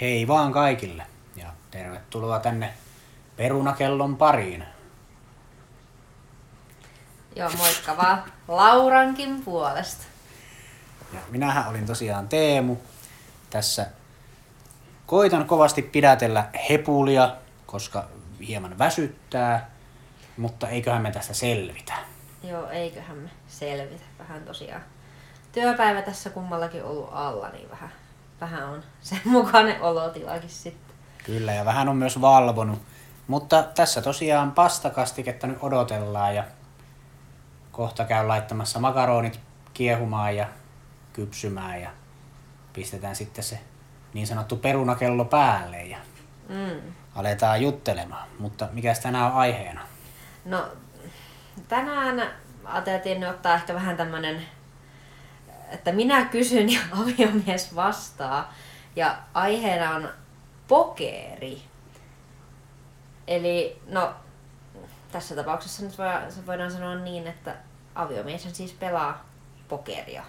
Hei vaan kaikille ja tervetuloa tänne Perunakellon pariin. Joo, moikka vaan Laurankin puolesta. Ja minähän olin tosiaan Teemu. Tässä koitan kovasti pidätellä hepulia, koska hieman väsyttää, mutta eiköhän me tästä selvitä. Joo, eiköhän me selvitä. Vähän tosiaan työpäivä tässä kummallakin ollut alla, niin vähän, vähän on sen mukainen olotilakin sitten. Kyllä, ja vähän on myös valvonut. Mutta tässä tosiaan pastakastiketta nyt odotellaan ja kohta käy laittamassa makaronit kiehumaan ja kypsymään ja pistetään sitten se niin sanottu perunakello päälle ja Mm. aletaan juttelemaan. Mutta mikä tänään on aiheena? No, tänään ajateltiin ottaa ehkä vähän tämmönen, että minä kysyn ja aviomies vastaa. Ja aiheena on pokeri. Eli no, tässä tapauksessa nyt voi- se voidaan sanoa niin, että aviomies siis pelaa pokeria.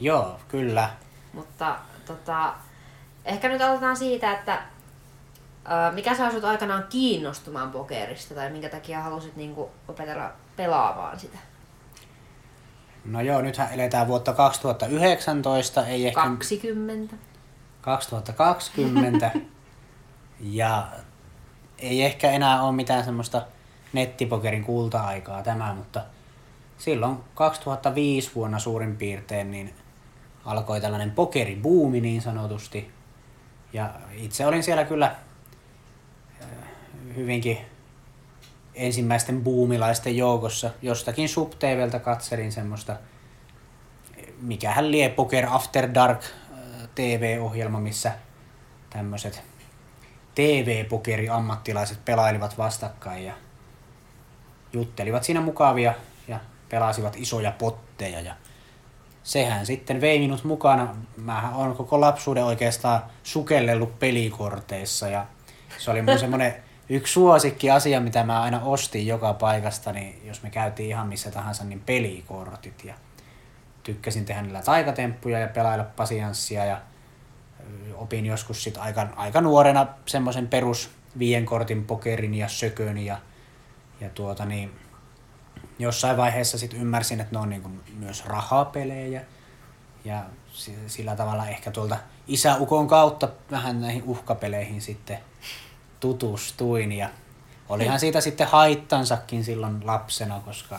Joo, kyllä. Mutta tota, ehkä nyt aloitetaan siitä, että mikä saa sut aikanaan kiinnostumaan pokerista tai minkä takia halusit niinku opetella pelaamaan sitä? No joo, nythän eletään vuotta 2019, ei ehkä 20. 2020. ja ei ehkä enää ole mitään semmoista nettipokerin kulta-aikaa tämä, mutta silloin 2005 vuonna suurin piirtein niin alkoi tällainen pokeribuumi niin sanotusti. Ja itse olin siellä kyllä hyvinkin ensimmäisten buumilaisten joukossa. Jostakin SubTVltä katselin semmoista, mikähän lie Poker After Dark äh, TV-ohjelma, missä tämmöiset TV-pokeri-ammattilaiset pelailivat vastakkain ja juttelivat siinä mukavia ja pelasivat isoja potteja ja sehän sitten vei minut mukana. Mähän on koko lapsuuden oikeastaan sukellellut pelikorteissa ja se oli mun semmoinen yksi suosikki asia, mitä mä aina ostin joka paikasta, niin jos me käytiin ihan missä tahansa, niin pelikortit. Ja tykkäsin tehdä niillä taikatemppuja ja pelailla pasianssia ja opin joskus sit aika, aika nuorena semmoisen perus viien kortin pokerin ja sökön ja, ja tuota niin, jossain vaiheessa sitten ymmärsin, että ne on niinku myös rahapelejä ja si- sillä tavalla ehkä tuolta isäukon kautta vähän näihin uhkapeleihin sitten tutustuin ja olihan siitä sitten haittansakin silloin lapsena, koska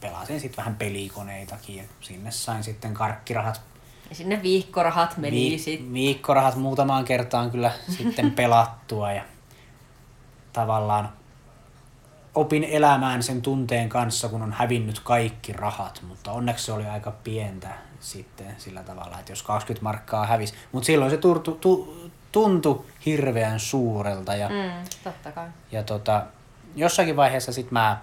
pelasin sitten vähän pelikoneitakin ja sinne sain sitten karkkirahat. Ja sinne viikkorahat meni Vi- sitten. viikkorahat muutamaan kertaan kyllä sitten pelattua ja tavallaan opin elämään sen tunteen kanssa, kun on hävinnyt kaikki rahat, mutta onneksi se oli aika pientä sitten sillä tavalla, että jos 20 markkaa hävisi, mutta silloin se turtu, tu, tuntui hirveän suurelta ja, Mm, totta kai. ja tota, jossakin vaiheessa sitten mä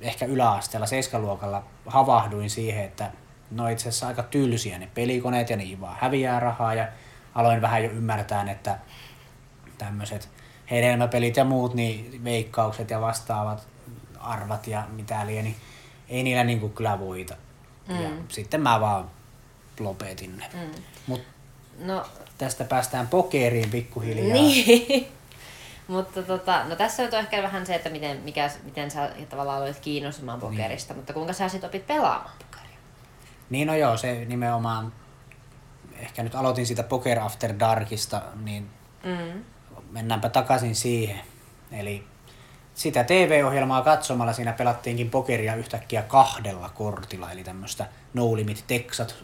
ehkä yläasteella, seiskaluokalla havahduin siihen, että no itse asiassa aika tylsiä ne pelikoneet ja niin vaan häviää rahaa ja aloin vähän jo ymmärtää, että tämmöiset hedelmäpelit ja muut, niin veikkaukset ja vastaavat arvat ja mitä liian, niin ei niillä niinku kyllä voita. Mm. Ja sitten mä vaan lopetin ne. Mm. Mutta No, tästä päästään pokeriin pikkuhiljaa. niin. Mutta tota, no tässä on ehkä vähän se, että miten, mikä, miten sä tavallaan aloit kiinnostumaan pokerista, mutta kuinka sä sit opit pelaamaan pokeria? Niin no joo, se nimenomaan, ehkä nyt aloitin sitä Poker After Darkista, niin Mm. mennäänpä takaisin siihen. Eli sitä TV-ohjelmaa katsomalla siinä pelattiinkin pokeria yhtäkkiä kahdella kortilla, eli tämmöistä No Limit Texas,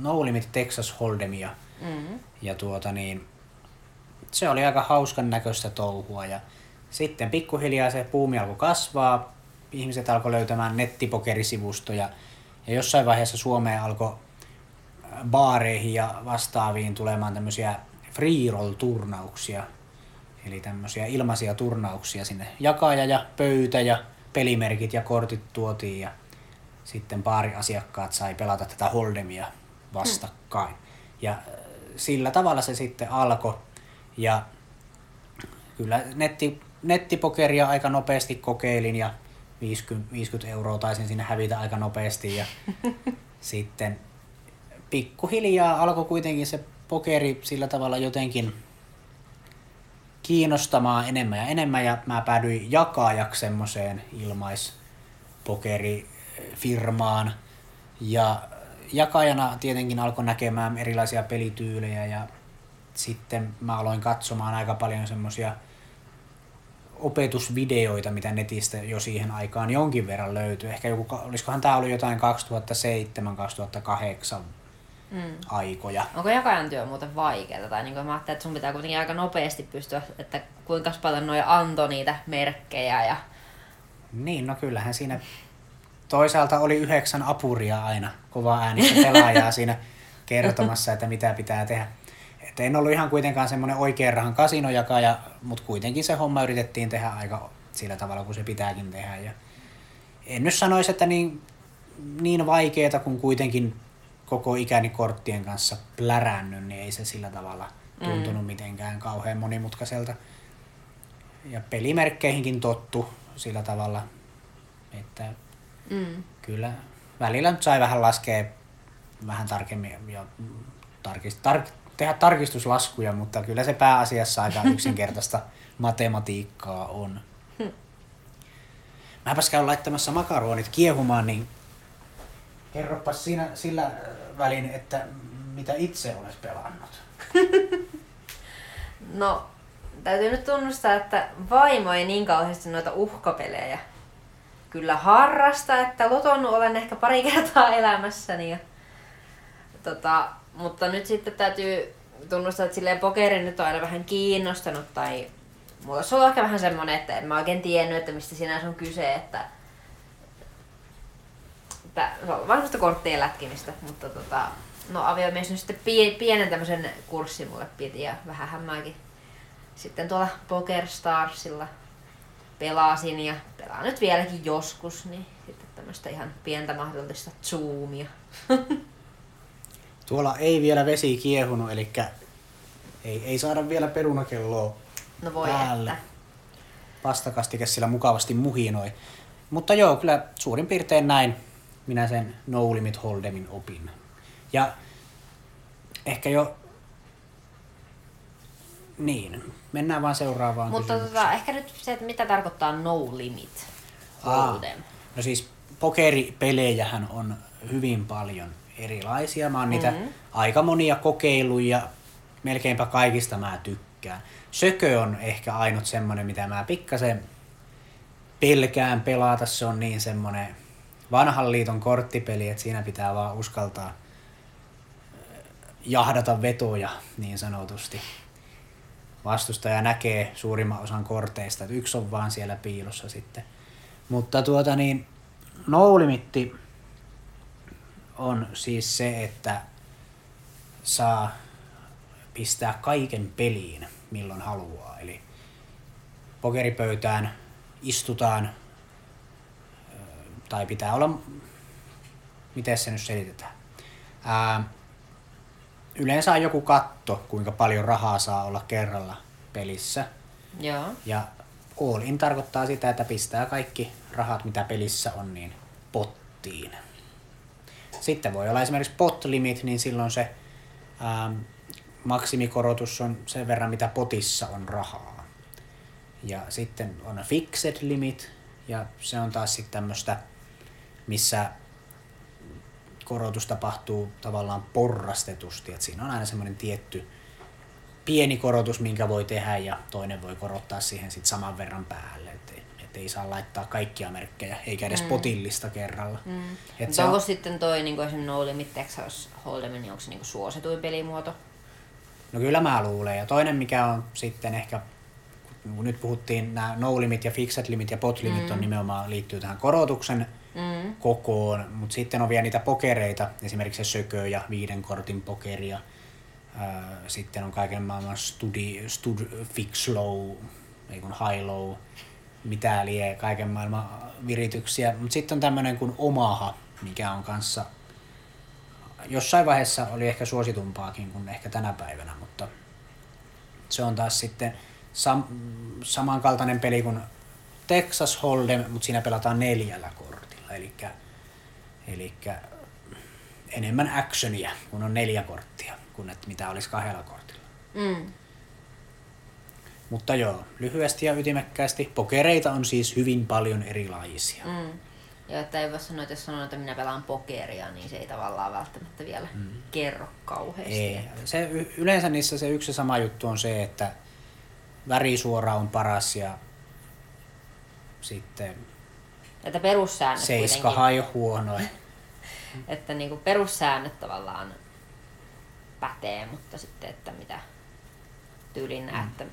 no Limit Texas Hold'emia. Mm. Ja tuota niin, se oli aika hauskan näköistä touhua. Ja sitten pikkuhiljaa se puumi alkoi kasvaa, ihmiset alkoi löytämään nettipokerisivustoja ja jossain vaiheessa Suomeen alkoi äh, baareihin ja vastaaviin tulemaan tämmöisiä free roll turnauksia, eli tämmöisiä ilmaisia turnauksia sinne. Jakaja ja pöytä ja pelimerkit ja kortit tuotiin ja sitten baariasiakkaat sai pelata tätä holdemia vastakkain. Ja äh, sillä tavalla se sitten alkoi. Ja kyllä netti, nettipokeria aika nopeasti kokeilin ja 50, 50 euroa taisin sinne hävitä aika nopeasti. Ja sitten pikkuhiljaa alkoi kuitenkin se pokeri sillä tavalla jotenkin kiinnostamaan enemmän ja enemmän ja mä päädyin jakaajaksi semmoiseen ilmaispokerifirmaan ja jakajana tietenkin alkoi näkemään erilaisia pelityylejä ja sitten mä aloin katsomaan aika paljon semmoisia opetusvideoita, mitä netistä jo siihen aikaan jonkin verran löytyi. Ehkä joku, olisikohan tämä ollut jotain 2007-2008 mm. aikoja. Onko jakajan työ muuten vaikeaa? Tai niin kuin mä ajattelin, että sun pitää kuitenkin aika nopeasti pystyä, että kuinka paljon noin antoi niitä merkkejä. Ja... Niin, no kyllähän siinä toisaalta oli yhdeksän apuria aina, kova äänistä pelaajaa siinä kertomassa, että mitä pitää tehdä. Et en ollut ihan kuitenkaan semmoinen oikean rahan kasinojakaja, mutta kuitenkin se homma yritettiin tehdä aika sillä tavalla, kuin se pitääkin tehdä. Ja en nyt sanoisi, että niin, niin vaikeeta kuin kuitenkin koko ikäni korttien kanssa plärännyt, niin ei se sillä tavalla tuntunut mm. mitenkään kauhean monimutkaiselta. Ja pelimerkkeihinkin tottu sillä tavalla, että mm. kyllä välillä nyt sai vähän laskea vähän tarkemmin ja tarkist, tar, tehdä tarkistuslaskuja, mutta kyllä se pääasiassa aika yksinkertaista matematiikkaa on. Hm. Mäpäs käyn laittamassa makaronit kiehumaan, niin kerropas siinä sillä välin, että mitä itse olet pelannut. no, täytyy nyt tunnustaa, että vaimo ei niin kauheasti noita uhkapelejä kyllä harrasta, että loton olen ehkä pari kertaa elämässäni. Ja, tota, mutta nyt sitten täytyy tunnustaa, että silleen pokeri nyt on aina vähän kiinnostanut tai mulla on ollut ehkä vähän semmonen, että en mä oikein tiennyt, että mistä siinä on kyse, että, että se on vaan semmoista korttien lätkimistä, mutta tota, no aviomies nyt sitten pienen tämmöisen kurssin mulle piti ja vähän hämmääkin sitten tuolla Poker Starsilla pelasin ja pelaan nyt vieläkin joskus, niin sitten tämmöistä ihan pientä mahdollista zoomia. Tuolla ei vielä vesi kiehunut, eli ei, ei saada vielä perunakelloa no voi päälle. Että. Pastakastike sillä mukavasti muhinoi. Mutta joo, kyllä suurin piirtein näin minä sen No Limit Holdemin opin. Ja ehkä jo... Niin, mennään vaan seuraavaan Mutta tota, ehkä nyt se, että mitä tarkoittaa No Limit Holdem. Aa, no siis pokeripelejähän on hyvin paljon erilaisia. Mä oon mm-hmm. niitä aika monia kokeiluja, melkeinpä kaikista mä tykkään. Sökö on ehkä ainut semmonen, mitä mä pikkasen pelkään pelata. Se on niin semmonen vanhan liiton korttipeli, että siinä pitää vaan uskaltaa jahdata vetoja niin sanotusti. Vastustaja näkee suurimman osan korteista, että yksi on vaan siellä piilossa sitten. Mutta tuota niin, no limitti on siis se, että saa pistää kaiken peliin milloin haluaa. Eli pokeripöytään istutaan, tai pitää olla, miten se nyt selitetään. Ää, yleensä on joku katto, kuinka paljon rahaa saa olla kerralla pelissä. Joo. Ja all in tarkoittaa sitä, että pistää kaikki rahat, mitä pelissä on, niin pottiin. Sitten voi olla esimerkiksi pot limit, niin silloin se ää, maksimikorotus on sen verran, mitä potissa on rahaa. Ja sitten on fixed limit, ja se on taas sitten tämmöistä, missä korotus tapahtuu tavallaan porrastetusti, että siinä on aina semmoinen tietty pieni korotus, minkä voi tehdä ja toinen voi korottaa siihen sitten saman verran päälle, että et ei saa laittaa kaikkia merkkejä, eikä edes mm. potillista kerralla. Mm. Et se onko on... sitten toi niin esimerkiksi No Limit Texas Hold'em, niin onko se niin suosituin pelimuoto? No kyllä mä luulen. Ja toinen mikä on sitten ehkä, kun nyt puhuttiin nämä no limit ja fixed limit ja pot limit mm. on nimenomaan liittyy tähän korotuksen mm. kokoon, mutta sitten on vielä niitä pokereita, esimerkiksi se sökö ja viiden kortin pokeria. Sitten on kaiken maailman studi, stud, fix low, ei kun high low, mitä lie, kaiken maailman virityksiä. Mutta sitten on tämmöinen kuin Omaha, mikä on kanssa jossain vaiheessa oli ehkä suositumpaakin kuin ehkä tänä päivänä, mutta se on taas sitten sam- samankaltainen peli kuin Texas Hold'em, mutta siinä pelataan neljällä eli, eli enemmän actionia, kun on neljä korttia. kuin että mitä olisi kahdella kortilla. Mm. Mutta joo, lyhyesti ja ytimekkäästi, pokereita on siis hyvin paljon erilaisia. Mm. Joo, että ei voi sanoa, että jos sanon, että minä pelaan pokeria, niin se ei tavallaan välttämättä vielä mm. kerro kauheasti. Ei. Se, yleensä niissä se yksi ja sama juttu on se, että värisuora on paras ja sitten Että perussäännöt seiskahan ei ole huono. Että niinku perussäännöt tavallaan pätee, mutta sitten, että mitä tyylin mm. että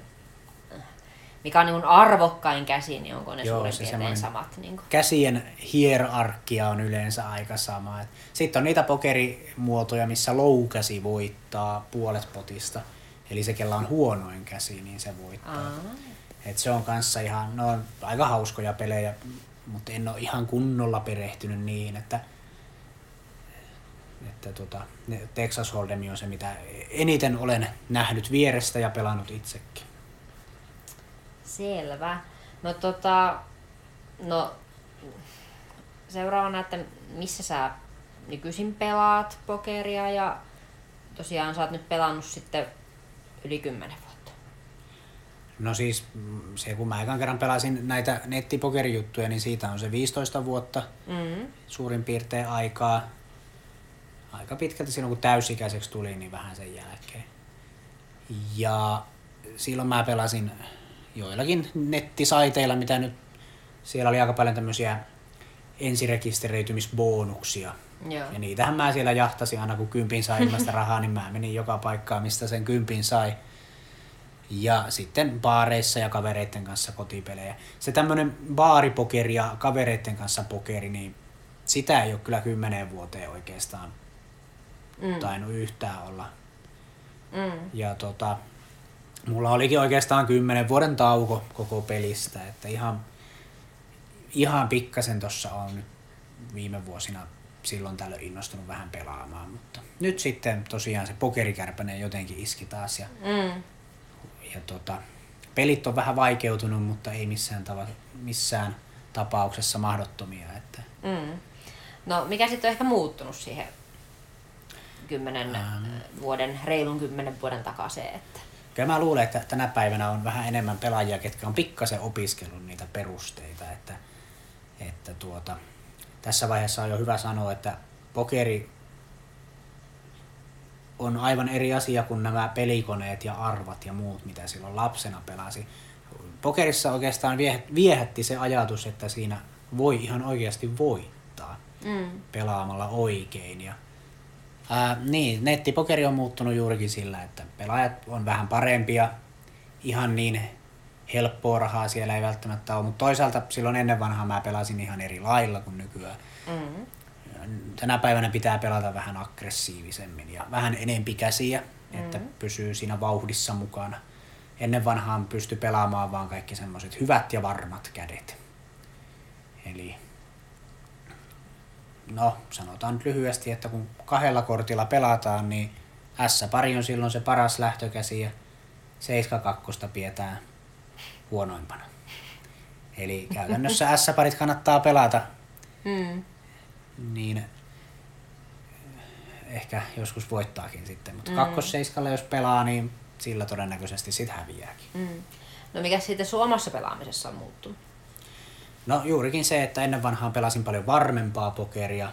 mikä on niin arvokkain käsi, niin onko ne Joo, suurin se piirtein samat. Niin kuin. Käsien hierarkia on yleensä aika sama. Sitten on niitä pokerimuotoja, missä loukäsi voittaa puolet potista. Eli se, kella on huonoin käsi, niin se voittaa. Aa. Et se on kanssa ihan, no on aika hauskoja pelejä, mutta en ole ihan kunnolla perehtynyt niin, että, että tota, Texas Hold'em on se, mitä eniten olen nähnyt vierestä ja pelannut itsekin. Selvä. No tota, no seuraavana, että missä sä nykyisin pelaat pokeria ja tosiaan sä oot nyt pelannut sitten yli 10 vuotta. No siis mm, se, kun mä ekan kerran pelasin näitä nettipokerijuttuja, niin siitä on se 15 vuotta Mm. suurin piirtein aikaa. Aika pitkälti silloin, kun täysikäiseksi tuli, niin vähän sen jälkeen. Ja silloin mä pelasin joillakin nettisaiteilla, mitä nyt, siellä oli aika paljon tämmöisiä ensirekisteröitymisbonuksia. Joo. Ja niitähän mä siellä jahtasin aina, kun kympin sai ilmasta rahaa, niin mä menin joka paikkaan, mistä sen kympin sai. Ja sitten baareissa ja kavereiden kanssa kotipelejä. Se tämmönen baaripokeri ja kavereiden kanssa pokeri, niin sitä ei ole kyllä kymmeneen vuoteen oikeastaan Mm. tainnut yhtään olla. Mm. Ja tota, mulla olikin oikeastaan kymmenen vuoden tauko koko pelistä, että ihan, ihan pikkasen tossa on nyt viime vuosina silloin tällöin innostunut vähän pelaamaan, mutta nyt sitten tosiaan se pokerikärpänen jotenkin iski taas ja, Mm. Ja tota, pelit on vähän vaikeutunut, mutta ei missään, tava, missään tapauksessa mahdottomia, että Mm. No mikä sitten on ehkä muuttunut siihen kymmenen Ähm. vuoden, reilun kymmenen vuoden takaisin, että Kyllä mä luulen, että tänä päivänä on vähän enemmän pelaajia, ketkä on pikkasen opiskellut niitä perusteita. Että, että tuota, tässä vaiheessa on jo hyvä sanoa, että pokeri on aivan eri asia kuin nämä pelikoneet ja arvat ja muut, mitä silloin lapsena pelasi. Pokerissa oikeastaan vie- viehätti se ajatus, että siinä voi ihan oikeasti voittaa mm. pelaamalla oikein. Ja, ää, niin, nettipokeri on muuttunut juurikin sillä, että pelaajat on vähän parempia, ihan niin helppoa rahaa siellä ei välttämättä ole, mutta toisaalta silloin ennen vanhaa mä pelasin ihan eri lailla kuin nykyään. Mm. Tänä päivänä pitää pelata vähän aggressiivisemmin ja vähän enempi käsiä, että Mm. pysyy siinä vauhdissa mukana. Ennen vanhaan pysty pelaamaan vaan kaikki semmoiset hyvät ja varmat kädet. Eli no sanotaan nyt lyhyesti, että kun kahdella kortilla pelataan, niin S-pari on silloin se paras lähtökäsi ja 7-2 pidetään huonoimpana. Eli käytännössä S-parit kannattaa pelata, Mm. Niin ehkä joskus voittaakin sitten. Mutta Mm. kakkosseiskalla jos pelaa, niin sillä todennäköisesti sit häviääkin. Mm. No mikä sitten suomassa pelaamisessa on muuttunut? No juurikin se, että ennen vanhaan pelasin paljon varmempaa pokeria.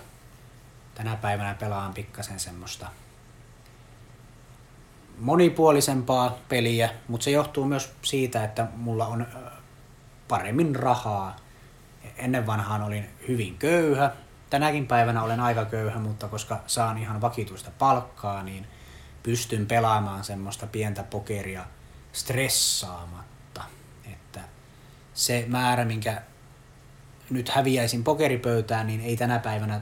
Tänä päivänä pelaan pikkasen semmoista monipuolisempaa peliä, mutta se johtuu myös siitä, että mulla on ö, paremmin rahaa. Ennen vanhaan olin hyvin köyhä. Tänäkin päivänä olen aika köyhä, mutta koska saan ihan vakituista palkkaa, niin pystyn pelaamaan semmoista pientä pokeria stressaamatta. Että se määrä, minkä nyt häviäisin pokeripöytään, niin ei tänä päivänä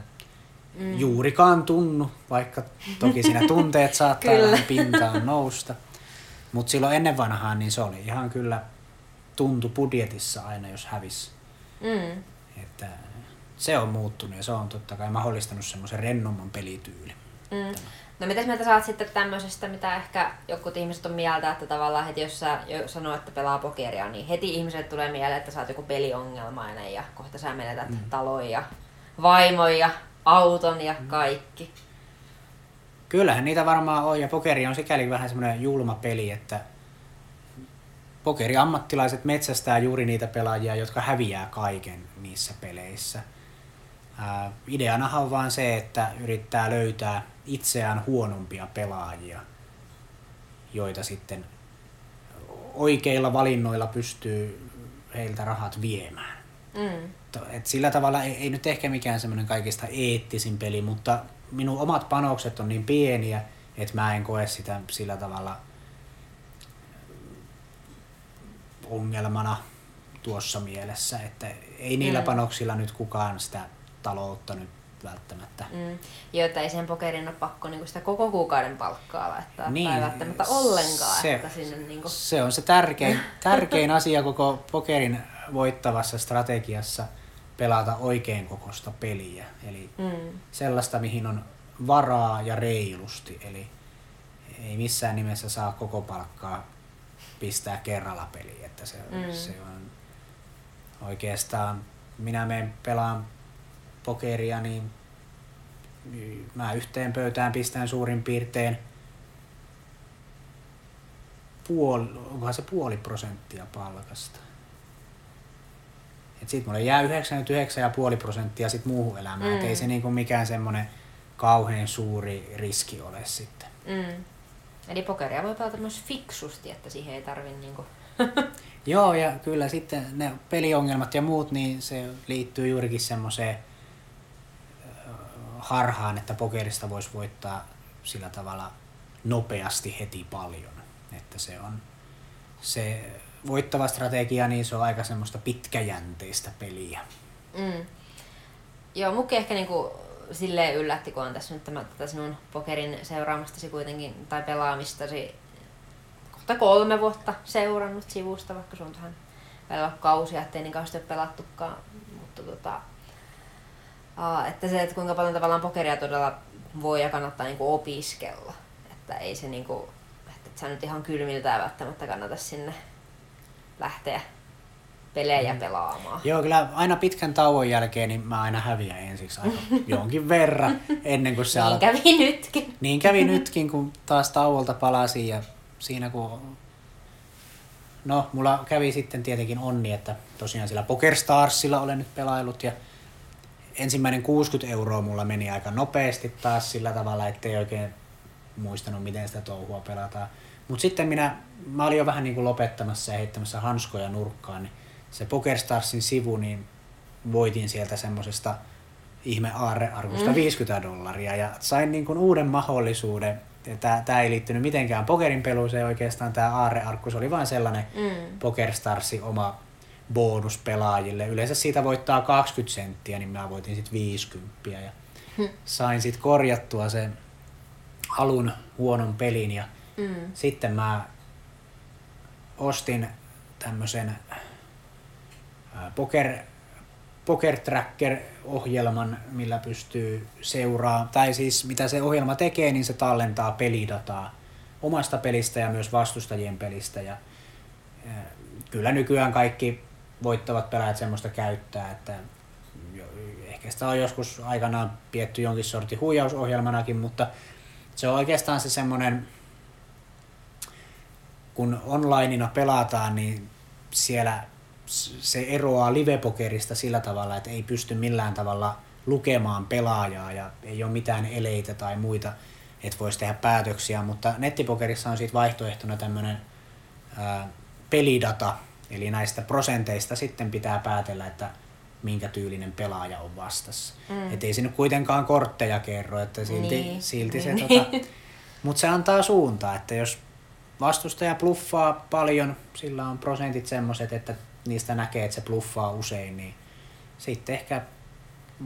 mm. juurikaan tunnu, vaikka toki siinä tunteet saattaa vähän pintaan nousta. Mutta silloin ennen vanhaan niin se oli ihan kyllä tuntu budjetissa aina, jos hävisi. Mm. Että se on muuttunut ja se on totta kai mahdollistanut semmoisen rennomman pelityyli. Mm. No mitäs mieltä saat sitten tämmöisestä, mitä ehkä jotkut ihmiset on mieltä, että tavallaan heti jos sä jo sanoo, että pelaa pokeria, niin heti ihmiset tulee mieleen, että sä oot joku peliongelmainen ja kohta sä menetät mm. talon ja vaimon ja auton ja kaikki. Kyllähän niitä varmaan on, ja pokeri on sikäli vähän semmoinen julma peli, että pokeriammattilaiset metsästää juuri niitä pelaajia, jotka häviää kaiken niissä peleissä. Ää, ideanahan on vaan se, että yrittää löytää itseään huonompia pelaajia, joita sitten oikeilla valinnoilla pystyy heiltä rahat viemään. Mm. Et sillä tavalla ei, ei nyt ehkä mikään semmoinen kaikista eettisin peli, mutta minun omat panokset on niin pieniä, että mä en koe sitä sillä tavalla ongelmana tuossa mielessä, että ei niillä Mm. panoksilla nyt kukaan sitä taloutta nyt välttämättä. Mm. Joita ei sen pokerin ole pakko niinku sitä koko kuukauden palkkaa laittaa. Niin, tai välttämättä ollenkaan. se- että sinne niinku... Se on se tärkein, tärkein asia koko pokerin voittavassa strategiassa pelata oikein kokosta peliä. Eli Mm. sellaista, mihin on varaa ja reilusti. Eli ei missään nimessä saa koko palkkaa pistää kerralla peliin. Että se, mm. se on oikeastaan, minä menen pelaan pokeria, niin mä yhteen pöytään pistän suurin piirtein puoli, onkohan se puoli prosenttia palkasta. Et sit mulle jää 99,5 prosenttia sit muuhun elämään, mm. et ei se niinku mikään semmonen kauhean suuri riski ole sitten. Mm. Eli pokeria voi pelata myös fiksusti, että siihen ei tarvi niinku... Joo, ja kyllä sitten ne peliongelmat ja muut, niin se liittyy juurikin semmoiseen harhaan, että pokerista voisi voittaa sillä tavalla nopeasti heti paljon. Että se on se voittava strategia, niin se on aika semmoista pitkäjänteistä peliä. Mm. Joo, mukin ehkä niinku silleen yllätti, kun on tässä nyt tämä, tätä sinun pokerin seuraamistasi kuitenkin, tai pelaamistasi kohta kolme vuotta seurannut sivusta, vaikka sun tähän välillä on kausia, ettei niin kauheasti ole pelattukaan. Mutta tota, että se, että kuinka paljon tavallaan pokeria todella voi ja kannattaa niinku opiskella. Että ei se niinku, että et sä nyt ihan kylmiltään välttämättä kannata sinne lähteä pelejä Mm. pelaamaan. Joo, kyllä aina pitkän tauon jälkeen niin mä aina häviän ensiksi aika jonkin verran ennen kuin se Niin kävi nytkin. Niin kävi nytkin, kun taas tauolta palasin ja siinä kun... No, mulla kävi sitten tietenkin onni, että tosiaan sillä PokerStarsilla olen nyt pelailut ja ensimmäinen 60 euroa mulla meni aika nopeasti taas sillä tavalla, ettei oikein muistanut, miten sitä touhua pelataan. Mutta sitten minä, mä olin jo vähän niin kuin lopettamassa ja heittämässä hanskoja nurkkaan, niin se PokerStarsin sivu, niin voitin sieltä semmosesta ihme aarrearkusta Mm. 50 dollaria ja sain niin kuin uuden mahdollisuuden. Tämä ei liittynyt mitenkään pokerin peluuseen oikeastaan, tämä aarrearkku, se oli vain sellainen Mm. PokerStarsin oma bonus pelaajille. Yleensä siitä voittaa 20 senttiä, niin mä voitin sitten 50 ja Hmm. sain sitten korjattua sen alun huonon pelin ja Mm. sitten mä ostin tämmöisen poker, poker tracker-ohjelman, millä pystyy seuraa, tai siis mitä se ohjelma tekee, niin se tallentaa pelidataa omasta pelistä ja myös vastustajien pelistä. Ja, kyllä nykyään kaikki voittavat pelaajat semmoista käyttää, että ehkä sitä on joskus aikanaan pietty jonkin sorti huijausohjelmanakin, mutta se on oikeastaan se semmoinen kun onlineina pelataan, niin siellä se eroaa livepokerista sillä tavalla, että ei pysty millään tavalla lukemaan pelaajaa ja ei ole mitään eleitä tai muita, että voisi tehdä päätöksiä, mutta nettipokerissa on siitä vaihtoehtona tämmöinen pelidata, eli näistä prosenteista sitten pitää päätellä, että minkä tyylinen pelaaja on vastassa. Mm. Että ei se nyt kuitenkaan kortteja kerro, että silti, Niin, niin, silti niin, se niin. tota, mutta se antaa suuntaa, että jos vastustaja bluffaa paljon, sillä on prosentit semmoiset, että niistä näkee, että se bluffaa usein, niin sitten ehkä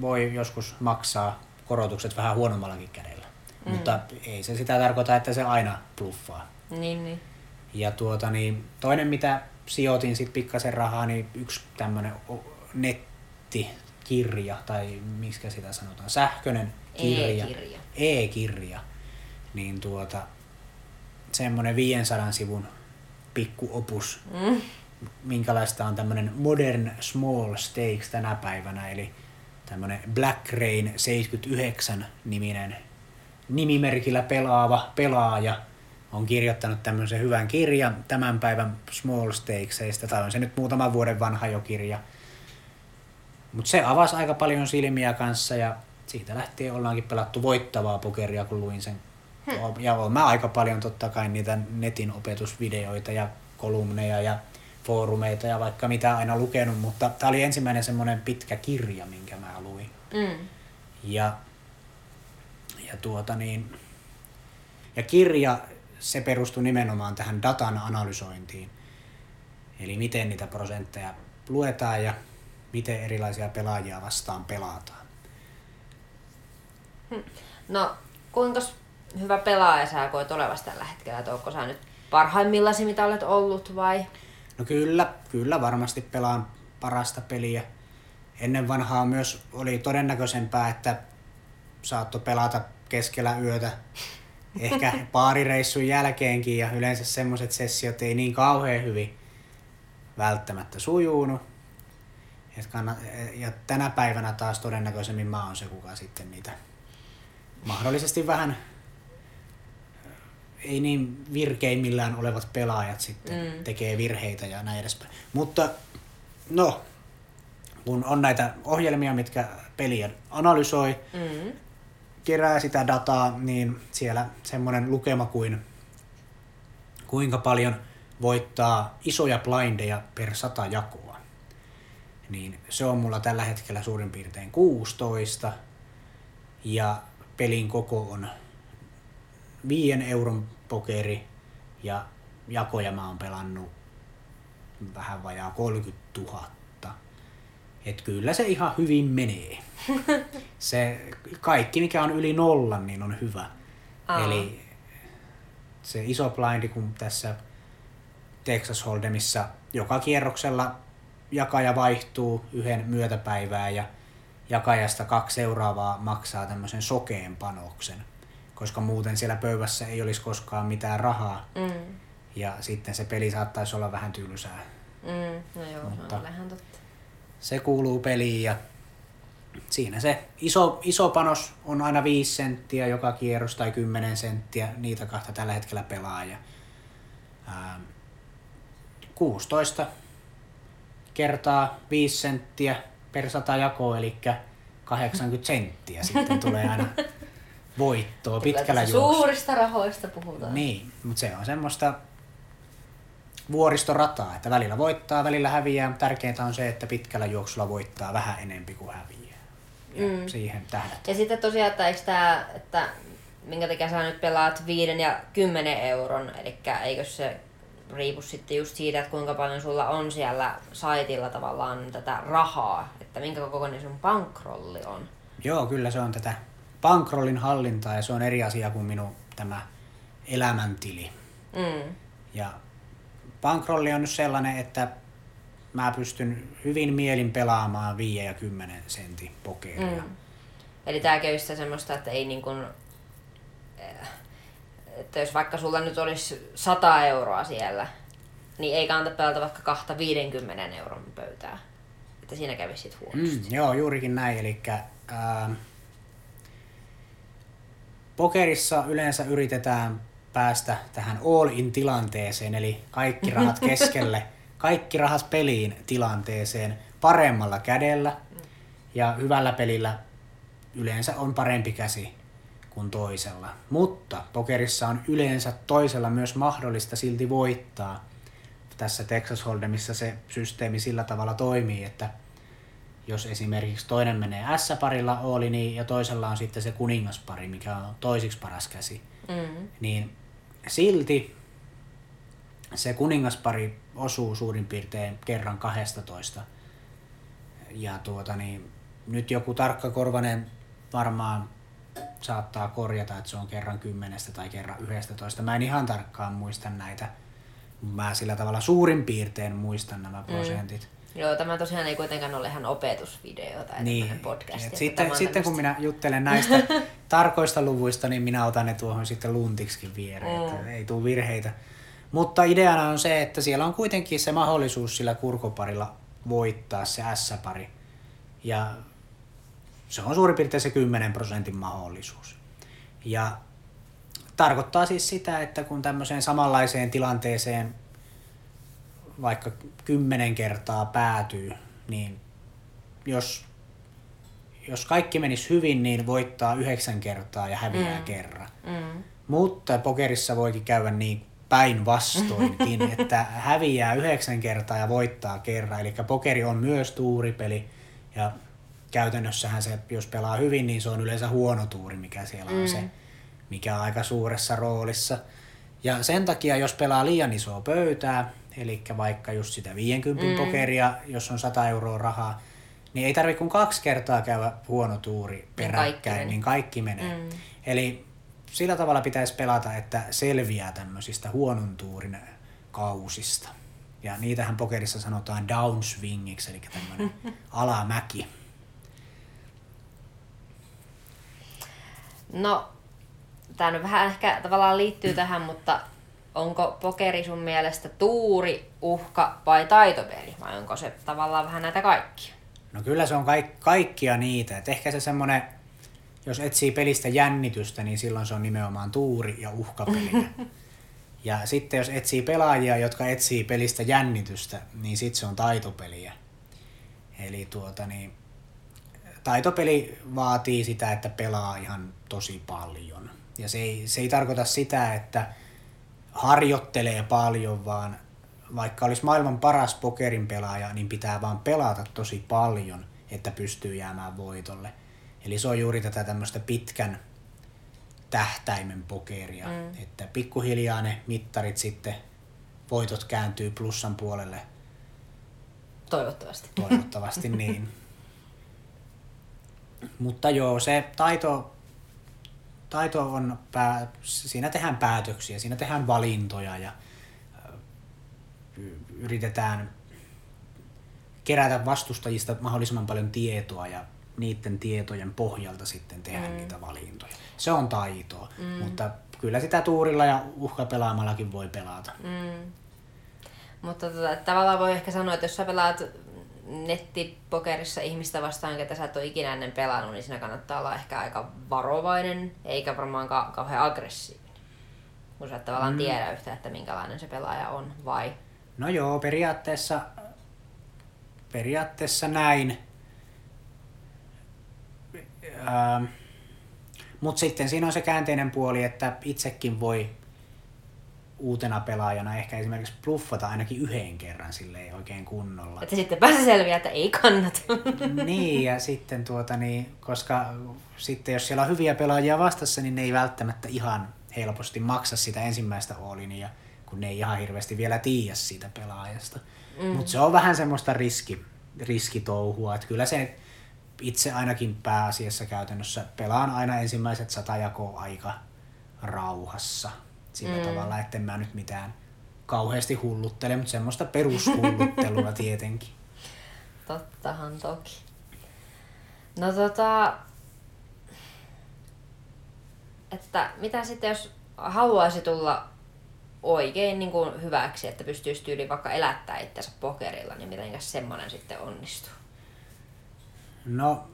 voi joskus maksaa korotukset vähän huonommallakin kädellä. Mm. Mutta ei se sitä tarkoita, että se aina bluffaa. Niin, niin. Ja tuota, niin toinen, mitä sijoitin sitten pikkasen rahaa, niin yksi tämmöinen nettikirja, tai miksi sitä sanotaan, sähköinen kirja. E-kirja. E-kirja. Niin tuota, semmoinen 500 sivun pikkuopus, Mm. minkälaista on tämmöinen Modern Small Stakes tänä päivänä, eli tämmöinen Black Rain 79 niminen nimimerkillä pelaava pelaaja on kirjoittanut tämmöisen hyvän kirjan tämän päivän Small Stakesista, tai on se nyt muutaman vuoden vanha jo kirja. Mutta se avasi aika paljon silmiä kanssa ja siitä lähtien ollaankin pelattu voittavaa pokeria, kun luin sen. Hmm. Ja olen mä aika paljon totta kai niitä netin opetusvideoita ja kolumneja ja foorumeita ja vaikka mitä aina lukenut, mutta tämä oli ensimmäinen semmoinen pitkä kirja, minkä mä luin. Mm. Ja, ja tuota niin, ja kirja, se perustui nimenomaan tähän datan analysointiin. Eli miten niitä prosentteja luetaan ja miten erilaisia pelaajia vastaan pelataan. Hmm. No, kuinka hyvä pelaaja sä koet olevasi tällä hetkellä? Että onko sä nyt parhaimmillasi, mitä olet ollut vai? No kyllä, kyllä varmasti pelaan parasta peliä. Ennen vanhaa myös oli todennäköisempää, että saatto pelata keskellä yötä, ehkä paarireissun jälkeenkin ja yleensä semmoiset sessiot ei niin kauhean hyvin välttämättä sujunut. Ja tänä päivänä taas todennäköisemmin mä oon se, kuka sitten niitä mahdollisesti vähän ei niin virkeimmillään olevat pelaajat sitten mm. tekee virheitä ja näin edespäin. Mutta no, kun on näitä ohjelmia, mitkä peliä analysoi, mm. Kerää sitä dataa, niin siellä semmoinen lukema kuin kuinka paljon voittaa isoja blindeja per sata jakoa. Niin se on mulla tällä hetkellä suurin piirtein 16 ja pelin koko on 5 euron pokeri ja jakoja mä oon pelannut vähän vajaa 30 000. Et kyllä se ihan hyvin menee. Se kaikki mikä on yli nollan niin on hyvä. Aa. Eli se iso blindi kun tässä Texas Hold'emissa joka kierroksella jakaja vaihtuu yhden myötäpäivää ja jakajasta kaksi seuraavaa maksaa tämmöisen sokeen panoksen koska muuten siellä pöydässä ei olisi koskaan mitään rahaa. Mm. Ja sitten se peli saattaisi olla vähän tylsää. Mm. No joo, Mutta se on vähän totta. Se kuuluu peliin ja siinä se iso, iso panos on aina 5 senttiä joka kierros tai 10 senttiä. Niitä kahta tällä hetkellä pelaa. Ja, ää, 16 kertaa 5 senttiä per 100 jakoa, eli 80 senttiä sitten tulee aina voittoa Kyllä pitkällä juoksulla. Suurista rahoista puhutaan. Niin, mutta se on semmoista vuoristorataa, että välillä voittaa, välillä häviää. Tärkeintä on se, että pitkällä juoksulla voittaa vähän enempi kuin häviää. Ja mm. siihen tähdät. Ja sitten tosiaan, että eikö tämä, että minkä takia sä nyt pelaat 5 ja 10 euron, eli eikö se riipu sitten just siitä, että kuinka paljon sulla on siellä saitilla tavallaan tätä rahaa, että minkä kokoinen sun pankrolli on. Joo, kyllä se on tätä bankrollin hallintaa ja se on eri asia kuin minun tämä elämäntili. Mm. Ja bankrolli on nyt sellainen, että mä pystyn hyvin mielin pelaamaan 5 ja 10 sentin pokeria. Mm. Eli tää käy semmoista, että ei niin kuin, eh, että jos vaikka sulla nyt olisi 100 euroa siellä, niin ei kannata pelata vaikka kahta 50 euron pöytää. Että siinä kävisi sit huonosti. Mm, joo, juurikin näin. Eli Pokerissa yleensä yritetään päästä tähän all-in tilanteeseen, eli kaikki rahat keskelle, kaikki rahat peliin tilanteeseen paremmalla kädellä. Ja hyvällä pelillä yleensä on parempi käsi kuin toisella. Mutta pokerissa on yleensä toisella myös mahdollista silti voittaa. Tässä Texas Hold'emissa se systeemi sillä tavalla toimii, että jos esimerkiksi toinen menee S-parilla oli niin, ja toisella on sitten se kuningaspari, mikä on toisiksi paras käsi, mm. niin silti se kuningaspari osuu suurin piirtein kerran 12. Ja tuota niin, nyt joku tarkkakorvainen varmaan saattaa korjata, että se on kerran kymmenestä tai kerran yhdestä Mä en ihan tarkkaan muista näitä. Mä sillä tavalla suurin piirtein muistan nämä mm. prosentit. Mm. Joo, tämä tosiaan ei kuitenkaan ole ihan opetusvideo tai niin. podcast. Sitten, sitten kun minä juttelen näistä tarkoista luvuista, niin minä otan ne tuohon sitten luntiksikin viereen, mm. että ei tule virheitä. Mutta ideana on se, että siellä on kuitenkin se mahdollisuus sillä kurkoparilla voittaa se S-pari. Ja se on suurin piirtein se 10 prosentin mahdollisuus. Ja tarkoittaa siis sitä, että kun tämmöiseen samanlaiseen tilanteeseen vaikka kymmenen kertaa päätyy, niin jos, jos kaikki menisi hyvin, niin voittaa yhdeksän kertaa ja häviää mm. kerran. Mm. Mutta pokerissa voikin käydä niin päinvastoinkin, että häviää yhdeksän kertaa ja voittaa kerran. Eli pokeri on myös tuuripeli ja käytännössähän se, jos pelaa hyvin, niin se on yleensä huono tuuri, mikä siellä mm. on se, mikä on aika suuressa roolissa. Ja sen takia, jos pelaa liian isoa pöytää, eli vaikka just sitä 50 mm. pokeria, jos on 100 euroa rahaa, niin ei tarvitse kuin kaksi kertaa käydä huono tuuri niin peräkkäin, kaikki niin kaikki menee. Mm. Eli sillä tavalla pitäisi pelata, että selviää tämmöisistä huonon tuurin kausista. Ja niitähän pokerissa sanotaan downswingiksi, eli tämmöinen alamäki. No, tämä nyt vähän ehkä tavallaan liittyy tähän, mutta onko pokeri sun mielestä tuuri, uhka vai taitopeli? Vai onko se tavallaan vähän näitä kaikkia? No kyllä se on kaik- kaikkia niitä. Et ehkä se semmoinen, jos etsii pelistä jännitystä, niin silloin se on nimenomaan tuuri ja uhkapeliä. ja sitten jos etsii pelaajia, jotka etsii pelistä jännitystä, niin sitten se on taitopeliä. Eli tuota niin, taitopeli vaatii sitä, että pelaa ihan tosi paljon. Ja se ei, se ei tarkoita sitä, että harjoittelee paljon, vaan vaikka olisi maailman paras pokerin pelaaja, niin pitää vaan pelata tosi paljon, että pystyy jäämään voitolle. Eli se on juuri tätä tämmöistä pitkän tähtäimen pokeria, mm. että pikkuhiljaa ne mittarit sitten, voitot kääntyy plussan puolelle. Toivottavasti. Toivottavasti niin. Mutta joo, se taito, taito on, pää, siinä tehdään päätöksiä, siinä tehdään valintoja ja yritetään kerätä vastustajista mahdollisimman paljon tietoa ja niiden tietojen pohjalta sitten tehdä mm. niitä valintoja. Se on taitoa, mm. mutta kyllä sitä tuurilla ja uhkapelaamallakin voi pelata. Mm. Mutta tota, tavallaan voi ehkä sanoa, että jos sä pelaat nettipokerissa ihmistä vastaan, ketä sä et ole ikinä ennen pelannut, niin siinä kannattaa olla ehkä aika varovainen, eikä varmaan ka- kauhean aggressiivinen. Kun sä et tavallaan mm. tiedä yhtä, että minkälainen se pelaaja on, vai? No joo, periaatteessa, periaatteessa näin. Ähm, Mutta sitten siinä on se käänteinen puoli, että itsekin voi uutena pelaajana ehkä esimerkiksi bluffata ainakin yhden kerran silleen oikein kunnolla. Että sitten pääsee selviää, että ei kannata. niin, ja sitten tuota niin, koska sitten jos siellä on hyviä pelaajia vastassa, niin ne ei välttämättä ihan helposti maksa sitä ensimmäistä ja kun ne ei ihan hirveästi vielä tiedä siitä pelaajasta. Mm. Mutta se on vähän semmoista riski, riskitouhua, että kyllä se itse ainakin pääasiassa käytännössä pelaan aina ensimmäiset sata jakoa aika rauhassa sillä mm. tavalla, että en mä nyt mitään kauheasti hulluttele, mutta semmoista perushulluttelua tietenkin. Tottahan toki. No tota, että mitä sitten jos haluaisi tulla oikein niin kuin hyväksi, että pystyisi tyyliin vaikka elättää itsensä pokerilla, niin miten semmoinen sitten onnistuu? No,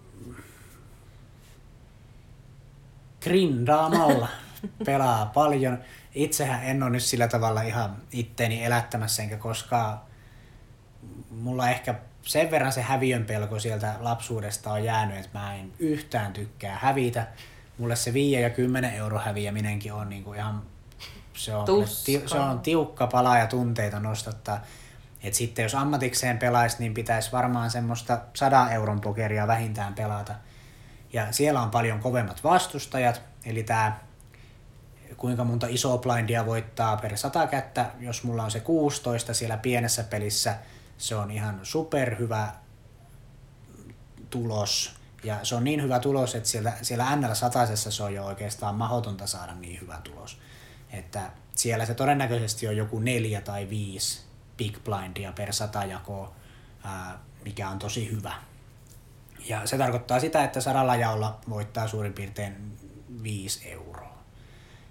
grindaamalla pelaa paljon itsehän en ole nyt sillä tavalla ihan itteeni elättämässä, enkä koskaan, mulla ehkä sen verran se häviön pelko sieltä lapsuudesta on jäänyt, että mä en yhtään tykkää hävitä. Mulle se 5 ja 10 euro häviäminenkin on niinku ihan, se on, ti, se on tiukka pala ja tunteita nostattaa. Et sitten jos ammatikseen pelaisi, niin pitäisi varmaan semmoista 100 euron pokeria vähintään pelata. Ja siellä on paljon kovemmat vastustajat, eli tämä kuinka monta isoa blindia voittaa per sata kättä. Jos mulla on se 16 siellä pienessä pelissä, se on ihan superhyvä tulos. Ja se on niin hyvä tulos, että siellä, siellä NL satasessa se on jo oikeastaan mahdotonta saada niin hyvä tulos. Että siellä se todennäköisesti on joku neljä tai viisi big blindia per sata jakoa, mikä on tosi hyvä. Ja se tarkoittaa sitä, että sadalla jaolla voittaa suurin piirtein 5 euroa.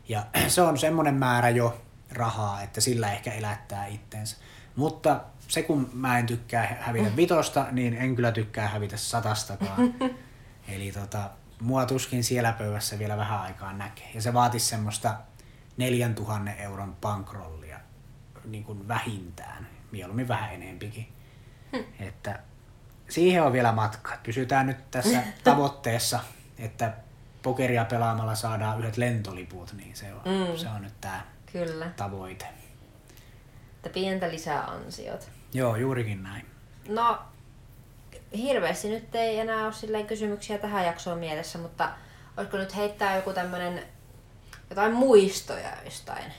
Ja se on semmoinen määrä jo rahaa, että sillä ehkä elättää itsensä. Mutta se kun mä en tykkää hävitä vitosta, niin en kyllä tykkää hävitä satastakaan. Eli tota, mua tuskin siellä pöydässä vielä vähän aikaa näkee. Ja se vaatisi semmoista 4000 euron pankrollia niin kuin vähintään, mieluummin vähän enempikin. Hmm. Että siihen on vielä matka. Pysytään nyt tässä tavoitteessa, että pokeria pelaamalla saadaan yhdet lentoliput, niin se on, mm. se on nyt tämä Kyllä. tavoite. Että pientä lisää ansiot. Joo, juurikin näin. No, hirveästi nyt ei enää ole silleen kysymyksiä tähän jaksoon mielessä, mutta olisiko nyt heittää joku tämmönen jotain muistoja jostain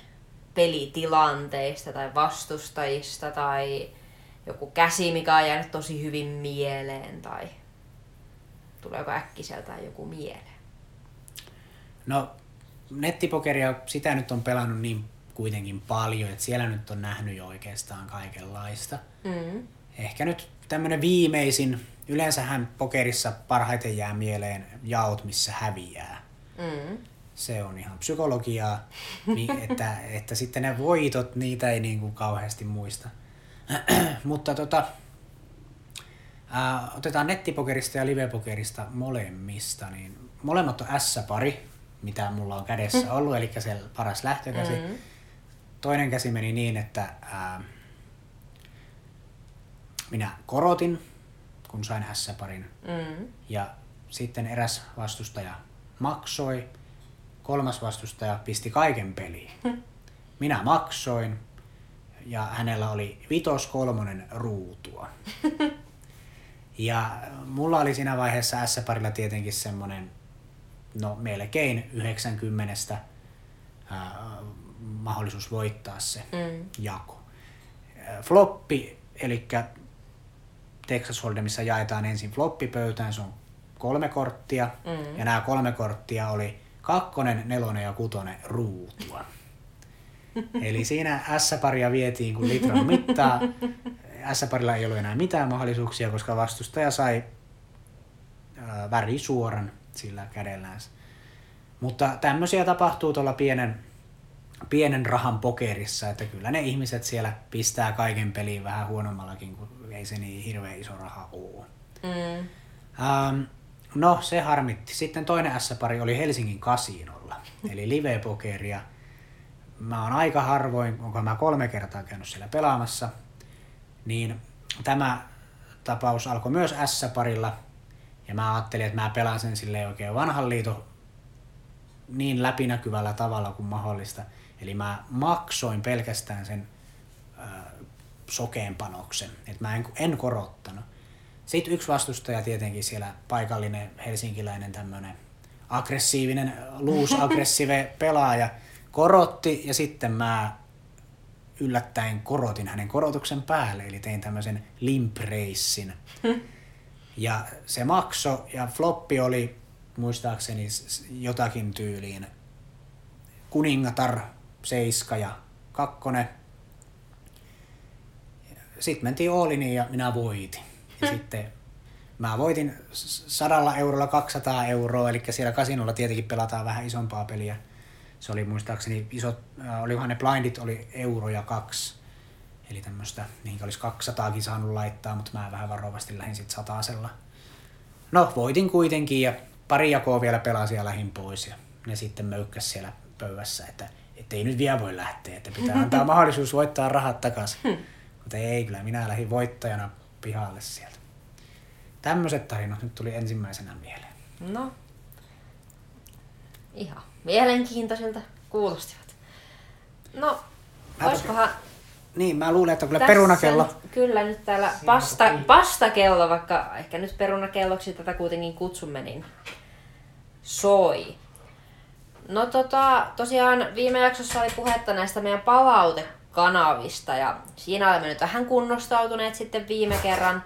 pelitilanteista tai vastustajista tai joku käsi, mikä on jäänyt tosi hyvin mieleen tai tuleeko äkkiseltään joku mieleen? No nettipokeria, sitä nyt on pelannut niin kuitenkin paljon, että siellä nyt on nähnyt jo oikeastaan kaikenlaista. Mm. Ehkä nyt tämmöinen viimeisin, yleensähän pokerissa parhaiten jää mieleen jaot, missä häviää. Mm. Se on ihan psykologiaa, niin että, että sitten ne voitot, niitä ei niin kuin kauheasti muista. Mutta tota, ää, otetaan nettipokerista ja livepokerista molemmista, niin molemmat on S-pari, mitä mulla on kädessä mm. ollut, eli se paras lähtökäsi. Mm. Toinen käsi meni niin, että ää, minä korotin, kun sain S-parin. Mm. Ja sitten eräs vastustaja maksoi, kolmas vastustaja pisti kaiken peliin. Mm. Minä maksoin ja hänellä oli vitos kolmonen ruutua. ja mulla oli siinä vaiheessa S-parilla tietenkin semmonen no melkein 90 ää, mahdollisuus voittaa se mm. jako. Floppi, eli Texas Hold'emissa jaetaan ensin floppipöytään, se on kolme korttia, mm. ja nämä kolme korttia oli kakkonen, nelonen ja kutonen ruutua. Eli siinä S-paria vietiin kuin litran mittaa. S-parilla ei ollut enää mitään mahdollisuuksia, koska vastustaja sai värisuoran sillä kädellään. Mutta tämmöisiä tapahtuu tuolla pienen, pienen rahan pokerissa, että kyllä ne ihmiset siellä pistää kaiken peliin vähän huonommallakin, kun ei se niin hirveän iso raha ole. Mm. Ähm, no, se harmitti. Sitten toinen S-pari oli Helsingin kasinolla, eli live-pokeria. Mä oon aika harvoin, onko mä kolme kertaa käynyt siellä pelaamassa, niin tämä tapaus alkoi myös S-parilla – ja mä ajattelin, että mä pelaan sen sille oikein vanhan liiton niin läpinäkyvällä tavalla kuin mahdollista. Eli mä maksoin pelkästään sen äh, sokeen panoksen, että mä en, en korottanut. Sitten yksi vastustaja tietenkin siellä paikallinen helsinkiläinen tämmöinen aggressiivinen, loose aggressive pelaaja korotti ja sitten mä yllättäen korotin hänen korotuksen päälle, eli tein tämmöisen limp Ja se makso ja floppi oli muistaakseni jotakin tyyliin kuningatar, seiska ja kakkonen. Sitten mentiin Ooliniin ja minä voitin. Ja sitten mä voitin sadalla eurolla 200 euroa, eli siellä kasinolla tietenkin pelataan vähän isompaa peliä. Se oli muistaakseni isot, äh, olihan ne blindit oli euro ja kaksi. Eli tämmöistä, mihin olisi 200kin saanut laittaa, mutta mä vähän varovasti lähdin sitten satasella. No, voitin kuitenkin ja pari jakoa vielä pelasin ja lähin pois ja ne sitten möykkäs siellä pöydässä, että, ei nyt vielä voi lähteä, että pitää antaa mahdollisuus voittaa rahat takaisin. Hmm. Mutta ei, kyllä minä lähdin voittajana pihalle sieltä. Tämmöiset tarinat nyt tuli ensimmäisenä mieleen. No, ihan mielenkiintoisilta kuulostivat. No, olisikohan niin, mä luulen, että kyllä Tässä perunakello. Nyt, kyllä nyt täällä pasta, pastakello, vaikka ehkä nyt perunakelloksi tätä kuitenkin kutsumme, niin soi. No tota, tosiaan viime jaksossa oli puhetta näistä meidän palautekanavista ja siinä olemme nyt vähän kunnostautuneet sitten viime kerran.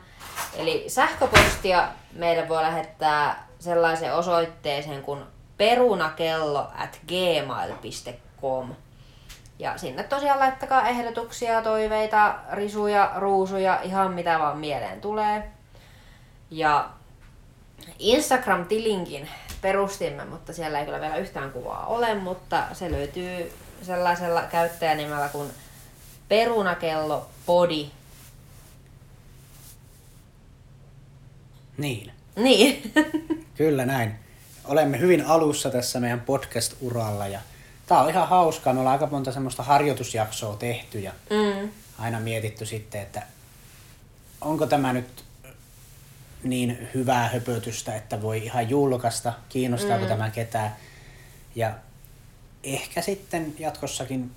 Eli sähköpostia meille voi lähettää sellaiseen osoitteeseen kuin perunakello at gmail.com. Ja sinne tosiaan laittakaa ehdotuksia, toiveita, risuja, ruusuja, ihan mitä vaan mieleen tulee. Ja Instagram-tilinkin perustimme, mutta siellä ei kyllä vielä yhtään kuvaa ole, mutta se löytyy sellaisella käyttäjänimellä kuin perunakello podi. Niin. Niin. kyllä näin. olemme hyvin alussa tässä meidän podcast-uralla ja tää on ihan hauskaa. Me ollaan aika monta semmoista harjoitusjaksoa tehty ja Mm. aina mietitty sitten, että onko tämä nyt niin hyvää höpötystä, että voi ihan julkaista, kiinnostaako mm. tämä ketään. Ja ehkä sitten jatkossakin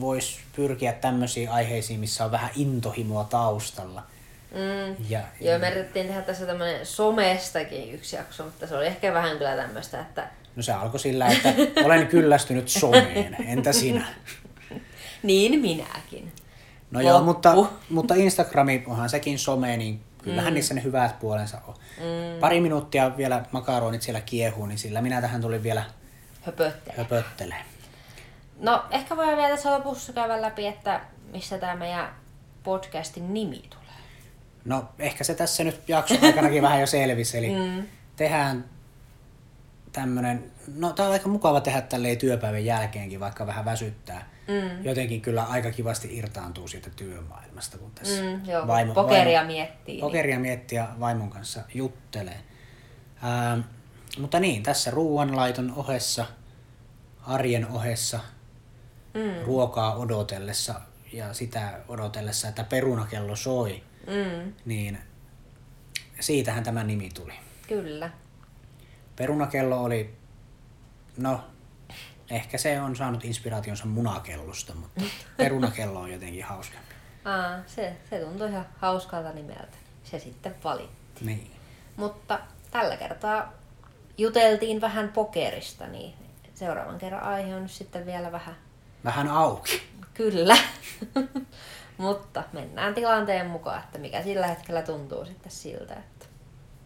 voisi pyrkiä tämmöisiin aiheisiin, missä on vähän intohimoa taustalla. Mm. Ja, Joo, me yritettiin tehdä tässä tämmönen somestakin yksi jakso, mutta se oli ehkä vähän kyllä tämmöistä, että No se alkoi sillä, että olen kyllästynyt someen. Entä sinä? niin minäkin. No joo, Loppu. mutta, mutta Instagrami onhan sekin some, niin kyllähän mm. niissä ne hyvät puolensa on. Mm. Pari minuuttia vielä makaronit siellä kiehuu, niin sillä minä tähän tulin vielä Höpöttele. höpöttelee. No, ehkä voidaan vielä tässä lopussa käydä läpi, että missä tämä meidän podcastin nimi tulee. No ehkä se tässä nyt jakson aikanakin vähän jo selvisi, eli mm. tehdään tämmönen, no tää on aika mukava tehdä tälleen työpäivän jälkeenkin, vaikka vähän väsyttää. Mm. Jotenkin kyllä aika kivasti irtaantuu siitä työmaailmasta, kun tässä Mm, joo, vaimo, pokeria miettii. Niin. Pokeria miettii ja vaimon kanssa juttelee. Ää, mutta niin, tässä ruoanlaiton ohessa, arjen ohessa, mm. ruokaa odotellessa ja sitä odotellessa, että perunakello soi, Mm, niin siitähän tämä nimi tuli. kyllä. Perunakello oli, no ehkä se on saanut inspiraationsa munakellosta, mutta perunakello on jotenkin hauskempi. Aa, se, se tuntui ihan hauskalta nimeltä. Se sitten valitti. Niin. Mutta tällä kertaa juteltiin vähän pokerista, niin seuraavan kerran aihe on nyt sitten vielä vähän Vähän auki. Kyllä. Mutta mennään tilanteen mukaan, että mikä sillä hetkellä tuntuu sitten siltä, että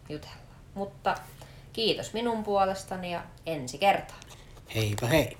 jutellaan. Mutta kiitos minun puolestani ja ensi kertaan. Heipä hei.